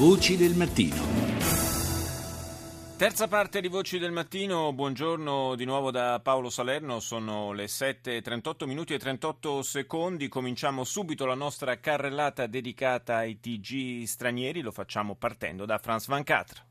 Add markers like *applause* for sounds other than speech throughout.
Voci del mattino. Terza parte di Voci del Mattino, buongiorno di nuovo da Paolo Salerno, sono le 7.38 minuti e 38 secondi, cominciamo subito la nostra carrellata dedicata ai TG stranieri, lo facciamo partendo da France 24.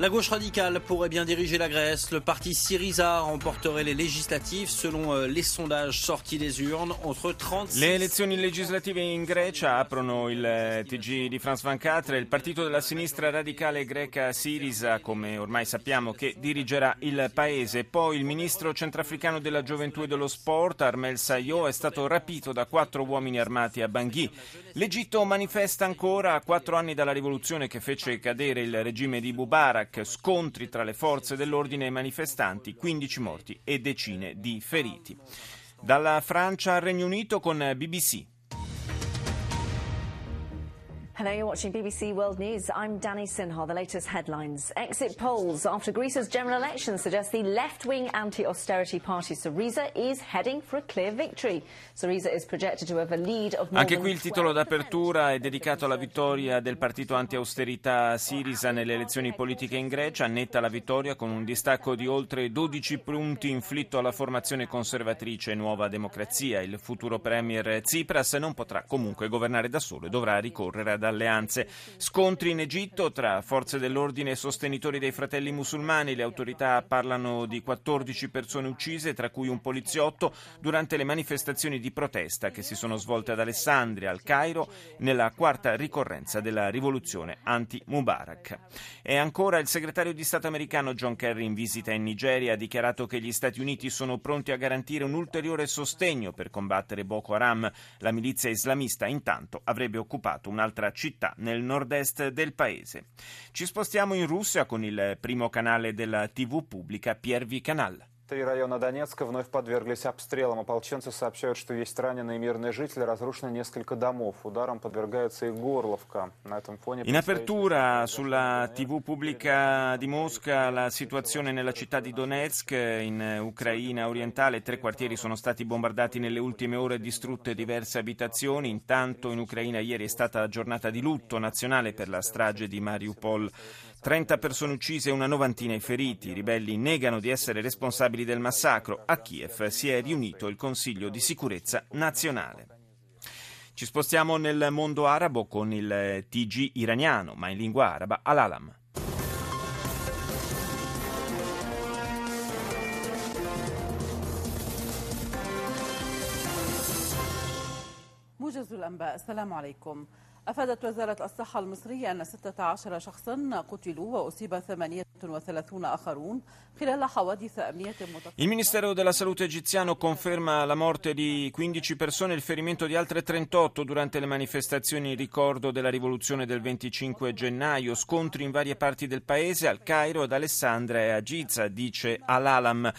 La gauche radicale pourrait bien diriger la Grèce. Le parti Syriza remporterait les législatives selon euh, les sondages sortis des urnes entre 36 Le elezioni legislative in Grecia aprono il eh, TG di France 24, il partito della sinistra radicale greca Syriza, come ormai sappiamo, che dirigerà il paese. Poi il ministro centrafricano della gioventù e dello sport, Armel Sayo, è stato rapito da quattro uomini armati a Bangui. L'Egitto manifesta ancora a quattro anni dalla rivoluzione che fece cadere il regime di Mubarak scontri tra le forze dell'ordine e i manifestanti, 15 morti e decine di feriti. Dalla Francia al Regno Unito con BBC. Hello, you're watching BBC World News. I'm Danny Sinha. The latest headlines. Exit polls after Greece's general election suggest the left-wing anti-austerity party Syriza is heading for a clear victory. Syriza is projected to have a lead of more Anche qui il titolo d'apertura è dedicato alla vittoria del partito anti-austerità Sirisa nelle elezioni politiche in Grecia, netta la vittoria con un distacco di oltre 12 punti inflitto alla formazione conservatrice Nuova Democrazia. Il futuro premier Tsipras non potrà comunque governare da solo e dovrà ricorrere ad alleanze. Scontri in Egitto tra forze dell'ordine e sostenitori dei fratelli musulmani. Le autorità parlano di 14 persone uccise, tra cui un poliziotto, durante le manifestazioni di protesta che si sono svolte ad Alessandria, al Cairo, nella quarta ricorrenza della rivoluzione anti-Mubarak. E ancora il segretario di Stato americano John Kerry in visita in Nigeria ha dichiarato che gli Stati Uniti sono pronti a garantire un ulteriore sostegno per combattere Boko Haram. La milizia islamista intanto avrebbe occupato un'altra città nel nord-est del paese. Ci spostiamo in Russia con il primo canale della TV pubblica Piervi Canal. Три района Донецка вновь подверглись обстрелам. Ополченцы сообщают, что есть раненые мирные жители, разрушено несколько домов. Ударом подвергается и Горловка. На этом фоне... In apertura sulla TV pubblica di Mosca la situazione nella città di Donetsk in Ucraina orientale, tre quartieri sono stati bombardati nelle ultime ore, distrutte diverse abitazioni. Intanto in Ucraina ieri è stata la giornata di lutto nazionale per la strage di Mariupol. 30 persone uccise e una novantina i feriti. I ribelli negano di essere responsabili del massacro. A Kiev si è riunito il Consiglio di sicurezza nazionale. Ci spostiamo nel mondo arabo con il TG iraniano, ma in lingua araba, Al-Alam. موجز الأنباء السلام عليكم أفادت وزارة الصحة المصرية أن 16 شخصا قتلوا وأصيب 38 آخرون خلال حوادث أمنية متفرقة Il Ministero della Salute egiziano conferma la morte di 15 persone e il ferimento di altre 38 durante le manifestazioni in ricordo della rivoluzione del 25 gennaio. Scontri in varie parti del paese, al Cairo, ad Alessandria e a Giza, dice Al-Alam.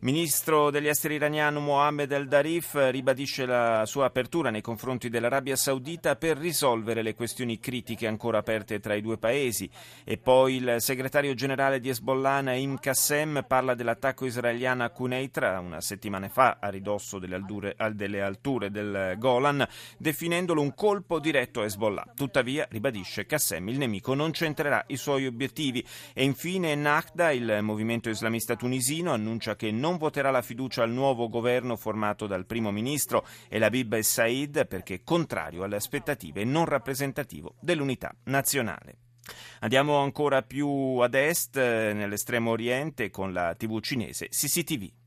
Ministro degli esteri iraniano Mohammed el-Darif ribadisce la sua apertura nei confronti dell'Arabia Saudita per risolvere le questioni critiche ancora aperte tra i due paesi. E poi il segretario generale di Hezbollah Naim Qassem parla dell'attacco israeliano a Quneitra una settimana fa a ridosso delle, aldure, delle alture del Golan, definendolo un colpo diretto a Hezbollah. Tuttavia, ribadisce Qassem, il nemico non centrerà i suoi obiettivi. E infine Nahda, il movimento islamista tunisino, annuncia che non non voterà la fiducia al nuovo governo formato dal primo ministro Elabib Said perché contrario alle aspettative e non rappresentativo dell'unità nazionale. Andiamo ancora più ad est, nell'estremo oriente, con la TV cinese CCTV. “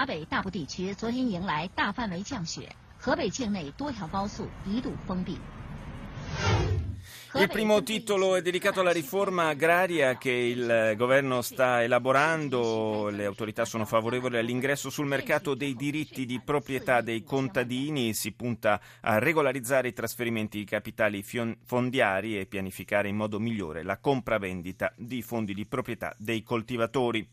华北大部地区昨天迎来大范围降雪，河北境内多条高速一度封闭。” Il primo titolo è dedicato alla riforma agraria che il governo sta elaborando. Le autorità sono favorevoli all'ingresso sul mercato dei diritti di proprietà dei contadini. Si punta a regolarizzare i trasferimenti di capitali fondiari e pianificare in modo migliore la compravendita di fondi di proprietà dei coltivatori.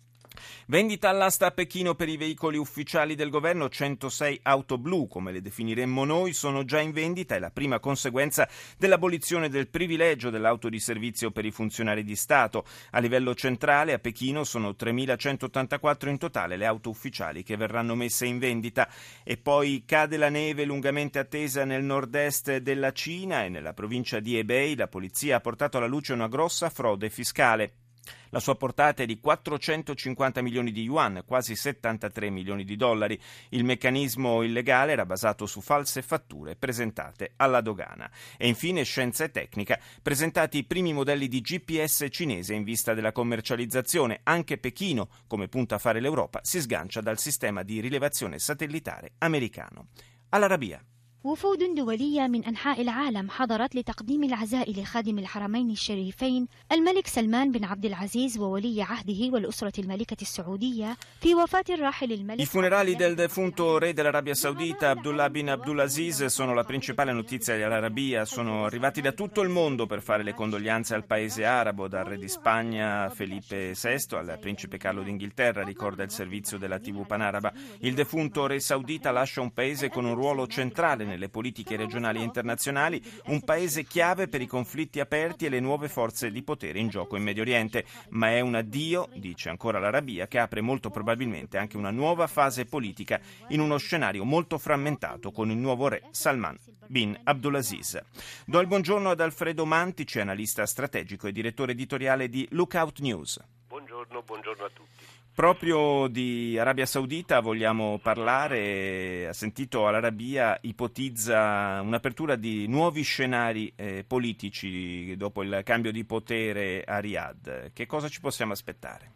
Vendita all'asta a Pechino per i veicoli ufficiali del governo, 106 auto blu, come le definiremmo noi, sono già in vendita e la prima conseguenza dell'abolizione del privilegio dell'auto di servizio per i funzionari di Stato. A livello centrale a Pechino sono 3.184 in totale le auto ufficiali che verranno messe in vendita e poi cade la neve lungamente attesa nel nord-est della Cina e nella provincia di Hebei la polizia ha portato alla luce una grossa frode fiscale. La sua portata è di 450 milioni di yuan, quasi 73 milioni di dollari. Il meccanismo illegale era basato su false fatture presentate alla dogana. E infine scienza e tecnica, presentati i primi modelli di GPS cinese in vista della commercializzazione. Anche Pechino, come punta a fare l'Europa, si sgancia dal sistema di rilevazione satellitare americano. All'Arabia. وفود دولية من أنحاء العالم حضرت لتقديم العزاء لخادم الحرمين الشريفين الملك سلمان بن عبد العزيز وولي عهده والأسرة الملكة السعودية في وفاة الراحل الملك I funerali del defunto re dell'Arabia Saudita Abdullah bin Abdulaziz sono la principale notizia dell'Arabia, sono arrivati da tutto il mondo per fare le condoglianze al paese arabo, dal re di Spagna Felipe VI al principe Carlo d'Inghilterra, ricorda il servizio della TV panaraba. Il defunto re saudita lascia un paese con un ruolo centrale nelle politiche regionali e internazionali, un paese chiave per i conflitti aperti e le nuove forze di potere in gioco in Medio Oriente, ma è un addio, dice ancora l'Arabia, che apre molto probabilmente anche una nuova fase politica in uno scenario molto frammentato con il nuovo re Salman bin Abdulaziz. Do il buongiorno ad Alfredo Mantici, analista strategico e direttore editoriale di Lookout News. Buongiorno, buongiorno a tutti. Proprio di Arabia Saudita vogliamo parlare. Ha sentito all'Arabia ipotizza un'apertura di nuovi scenari eh, politici dopo il cambio di potere a Riyadh. Che cosa ci possiamo aspettare?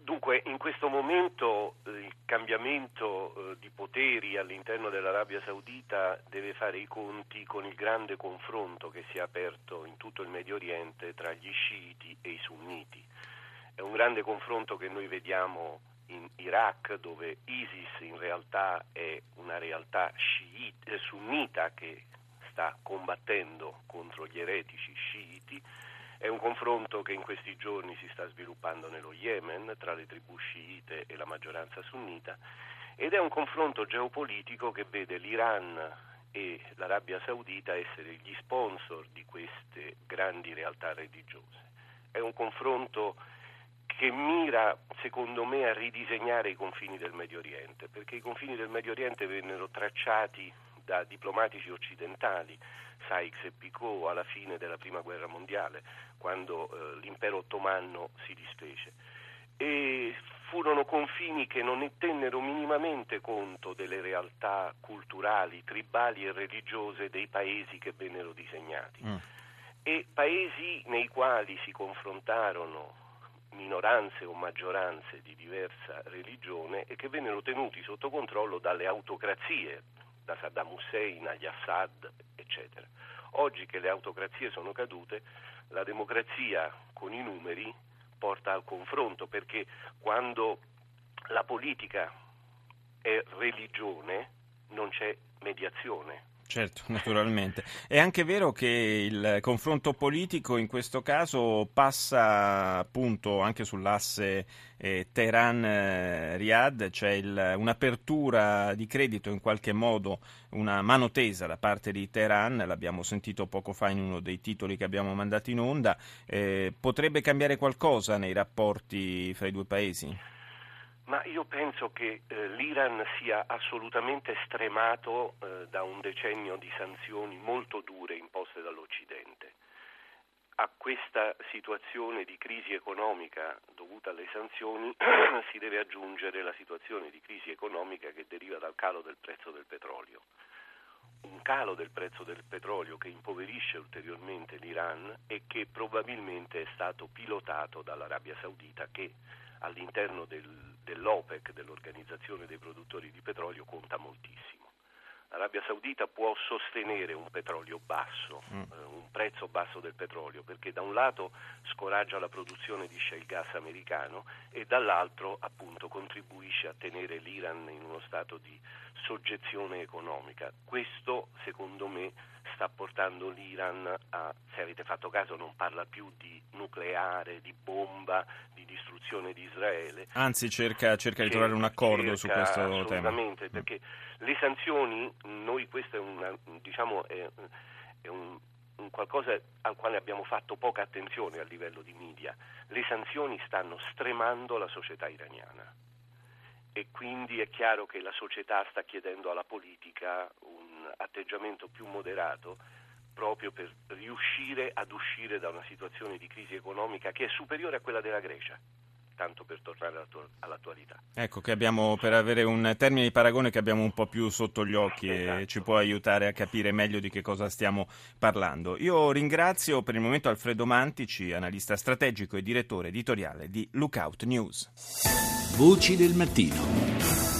Dunque, in questo momento eh, il cambiamento eh, di poteri all'interno dell'Arabia Saudita deve fare i conti con il grande confronto che si è aperto in tutto il Medio Oriente tra gli sciiti e i sunniti è un grande confronto che noi vediamo in Iraq dove ISIS in realtà è una realtà sciita, eh, sunnita che sta combattendo contro gli eretici sciiti, è un confronto che in questi giorni si sta sviluppando nello Yemen tra le tribù sciite e la maggioranza sunnita ed è un confronto geopolitico che vede l'Iran e l'Arabia Saudita essere gli sponsor di queste grandi realtà religiose. È un confronto che mira, secondo me, a ridisegnare i confini del Medio Oriente, perché i confini del Medio Oriente vennero tracciati da diplomatici occidentali, Sykes e Picot, alla fine della Prima Guerra Mondiale, quando eh, l'impero ottomano si disfece. E furono confini che non tennero minimamente conto delle realtà culturali, tribali e religiose dei paesi che vennero disegnati. Mm. E paesi nei quali si confrontarono minoranze o maggioranze di diversa religione e che vennero tenuti sotto controllo dalle autocrazie, da Saddam Hussein agli Assad, eccetera. Oggi che le autocrazie sono cadute, la democrazia con i numeri porta al confronto perché quando la politica è religione non c'è mediazione, Certo, *laughs* naturalmente. È anche vero che il confronto politico in questo caso passa appunto anche sull'asse eh, Teheran-Riyadh, c'è il, un'apertura di credito in qualche modo, una mano tesa da parte di Teheran, l'abbiamo sentito poco fa in uno dei titoli che abbiamo mandato in onda, eh, potrebbe cambiare qualcosa nei rapporti fra i due paesi? Ma io penso che eh, l'Iran sia assolutamente stremato eh, da un decennio di sanzioni molto dure imposte dall'Occidente. A questa situazione di crisi economica dovuta alle sanzioni *clears throat* si deve aggiungere la situazione di crisi economica che deriva dal calo del prezzo del petrolio. Un calo del prezzo del petrolio che impoverisce ulteriormente l'Iran e che probabilmente è stato pilotato dall'Arabia Saudita che all'interno del, dell'OPEC, dell'Organizzazione dei produttori di petrolio, conta moltissimo. l'Arabia Saudita può sostenere un petrolio basso, mm. eh, un prezzo basso del petrolio, perché da un lato scoraggia la produzione di shale gas americano e dall'altro appunto contribuisce a tenere l'Iran in uno stato di soggezione economica. Questo secondo me sta portando l'Iran a, se avete fatto caso, non parla più di nucleare, di bomba, di distruzione di Israele. Anzi cerca, cerca di trovare un accordo su questo assolutamente, tema. Assolutamente, perché le sanzioni, noi questo è, una, diciamo, è, è un, un qualcosa al quale abbiamo fatto poca attenzione a livello di media. Le sanzioni stanno stremando la società iraniana e quindi è chiaro che la società sta chiedendo alla politica un atteggiamento più moderato proprio per riuscire ad uscire da una situazione di crisi economica che è superiore a quella della Grecia tanto per tornare all'attualità. Ecco, che abbiamo per avere un termine di paragone che abbiamo un po' più sotto gli occhi esatto. e ci può aiutare a capire meglio di che cosa stiamo parlando. Io ringrazio per il momento Alfredo Mantici, analista strategico e direttore editoriale di Lookout News. Voci del mattino.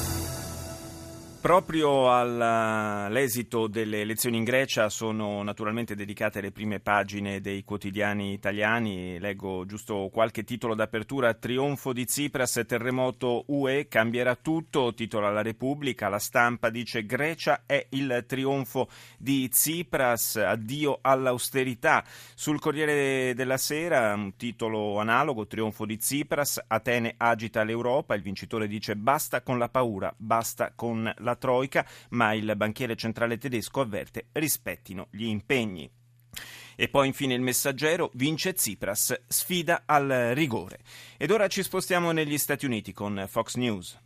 Proprio all'esito delle elezioni in Grecia sono naturalmente dedicate le prime pagine dei quotidiani italiani. Leggo giusto qualche titolo d'apertura. Trionfo di Tsipras, terremoto UE, cambierà tutto. Titola la Repubblica. La stampa dice Grecia è il trionfo di Tsipras. Addio all'austerità. Sul Corriere della Sera un titolo analogo. Trionfo di Tsipras. Atene agita l'Europa. Il vincitore dice basta con la paura, basta con la Troica, ma il banchiere centrale tedesco avverte rispettino gli impegni. E poi infine il messaggero vince Tsipras, sfida al rigore. Ed ora ci spostiamo negli Stati Uniti con Fox News.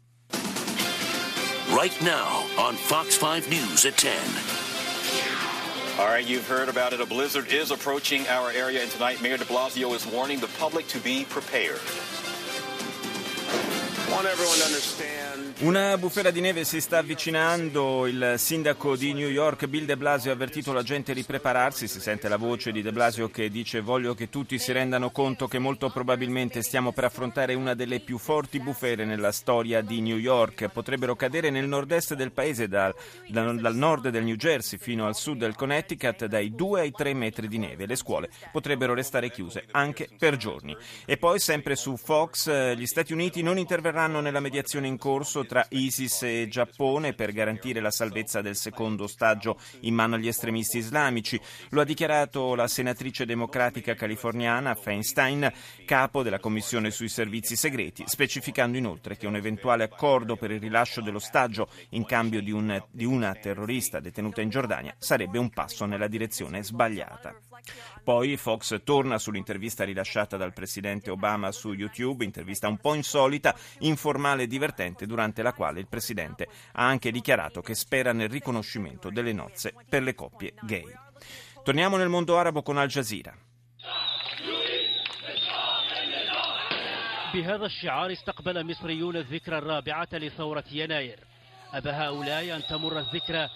Right now on Fox 5 News at 10. All right, you've heard about it. A blizzard is approaching our area, and tonight Mayor de Blasio is warning the public to be prepared. I want everyone to understand. Una bufera di neve si sta avvicinando, il sindaco di New York Bill de Blasio ha avvertito la gente di prepararsi, si sente la voce di de Blasio che dice voglio che tutti si rendano conto che molto probabilmente stiamo per affrontare una delle più forti bufere nella storia di New York, potrebbero cadere nel nord-est del paese dal, dal, dal nord del New Jersey fino al sud del Connecticut dai 2 ai 3 metri di neve, le scuole potrebbero restare chiuse anche per giorni. E poi sempre su Fox gli Stati Uniti non interverranno nella mediazione in corso tra ISIS e Giappone per garantire la salvezza del secondo ostaggio in mano agli estremisti islamici. Lo ha dichiarato la senatrice democratica californiana Feinstein, capo della Commissione sui servizi segreti, specificando inoltre che un eventuale accordo per il rilascio dell'ostaggio in cambio di, un, di una terrorista detenuta in Giordania sarebbe un passo nella direzione sbagliata. Poi Fox torna sull'intervista rilasciata dal presidente Obama su YouTube, intervista un po' insolita, informale e divertente, durante la quale il presidente ha anche dichiarato che spera nel riconoscimento delle nozze per le coppie gay. Torniamo nel mondo arabo con Al Jazeera. بهذا الشعار استقبل مصريون الذكرى الرابعة لثورة يناير أبى هؤلاء أن تمر الذكرى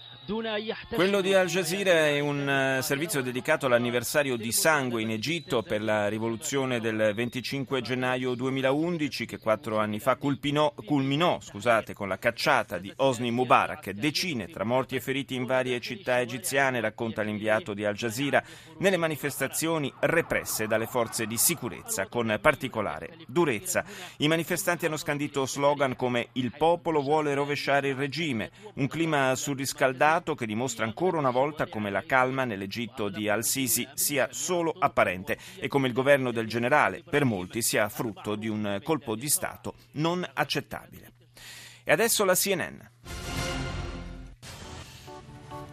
quello di Al Jazeera è un uh, servizio dedicato all'anniversario di sangue in Egitto per la rivoluzione del 25 gennaio 2011 che quattro anni fa culminò, culminò scusate, con la cacciata di Osni Mubarak. Decine tra morti e feriti in varie città egiziane, racconta l'inviato di Al Jazeera, nelle manifestazioni represse dalle forze di sicurezza con particolare durezza. I manifestanti hanno scandito slogan come il popolo vuole rovesciare il regime, un clima surriscaldato dato che dimostra ancora una volta come la calma nell'Egitto di Al-Sisi sia solo apparente e come il governo del generale per molti sia frutto di un colpo di Stato non accettabile. E adesso la CNN.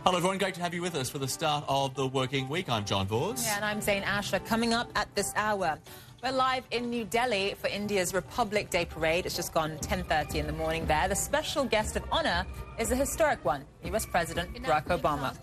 Hello, everyone. Great to have you with us for the start of the working week. I'm John Vors. Yeah, and I'm Zane Asher. Coming up at this hour. We're live in New Delhi for India's Republic Day parade. It's just gone 10:30 in the morning there. The special guest of honor is a historic one, US President Barack Obama.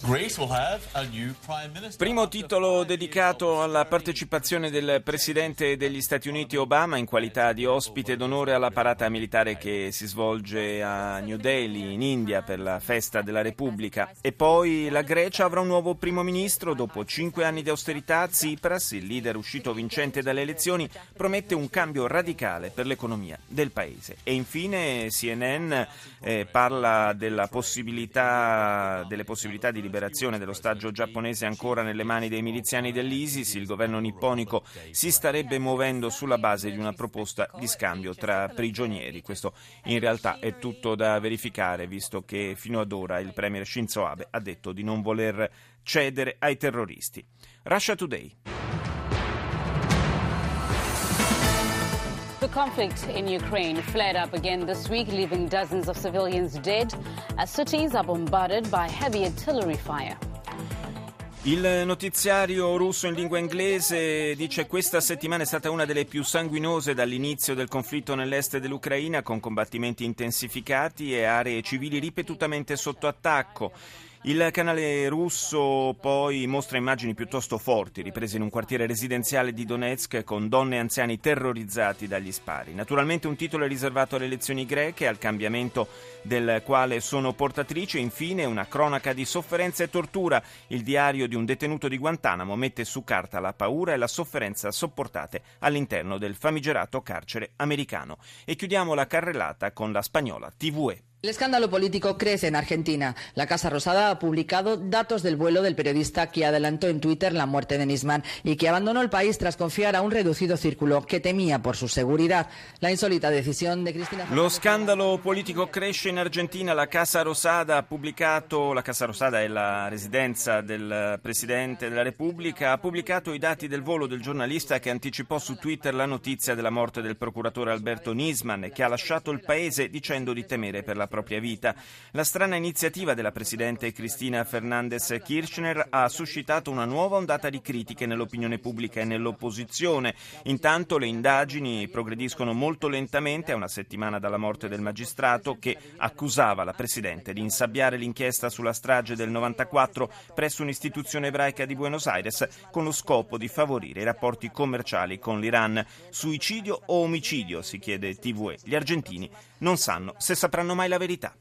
Greece will have a new prime minister. Primo titolo dedicato alla partecipazione del presidente degli Stati Uniti Obama in qualità di ospite d'onore alla parata militare che si svolge a New Delhi in India per la festa della Repubblica. E poi la Grecia avrà un nuovo primo ministro dopo cinque anni di austerità. Tsipras, il leader uscito vincente dalle elezioni, promette un cambio radicale per l'economia del paese. E infine CNN eh, parla della possibilità, delle possibilità di liberazione dell'ostaggio giapponese ancora nelle mani dei miliziani dell'ISIS. Il governo nipponico si starebbe muovendo sulla base di una proposta di scambio tra prigionieri. Questo in realtà è tutto da verificare, visto che fino ad ora il premier Shinzo Abe ha detto di non voler cedere ai terroristi. Russia Today. Conflict in Ukraine flared up again this week, leaving dozens of civilians dead as cities are bombarded by heavy artillery fire. Il notiziario russo in lingua inglese dice questa settimana è stata una delle più sanguinose dall'inizio del conflitto nell'est dell'Ucraina, con combattimenti intensificati e aree civili ripetutamente sotto attacco. Il canale russo poi mostra immagini piuttosto forti, riprese in un quartiere residenziale di Donetsk con donne e anziani terrorizzati dagli spari. Naturalmente un titolo è riservato alle elezioni greche, al cambiamento del quale sono portatrice. Infine una cronaca di sofferenza e tortura. Il diario di un detenuto di Guantanamo mette su carta la paura e la sofferenza sopportate all'interno del famigerato carcere americano. E chiudiamo la carrellata con la spagnola TVE. El escándalo político crece en Argentina. La Casa Rosada ha publicado datos del vuelo del periodista que adelantó en Twitter la muerte de Nisman y que abandonó el país tras confiar a un reducido círculo que temía por su seguridad. La insólita decisión de Cristina Lo scandalo politico cresce in Argentina. La Casa Rosada ha pubblicato, la Casa Rosada è la residenza del Presidente della Repubblica, ha pubblicato i dati del volo del giornalista che anticipò su Twitter la notizia della morte del procuratore Alberto Nisman e che ha lasciato il paese dicendo di temere per la propria vita. La strana iniziativa della Presidente Cristina Fernandez Kirchner ha suscitato una nuova ondata di critiche nell'opinione pubblica e nell'opposizione. Intanto le indagini progrediscono molto lentamente a una settimana dalla morte del magistrato che accusava la Presidente di insabbiare l'inchiesta sulla strage del 94 presso un'istituzione ebraica di Buenos Aires con lo scopo di favorire i rapporti commerciali con l'Iran. Suicidio o omicidio, si chiede TVE. Gli argentini non sanno se sapranno mai la verità.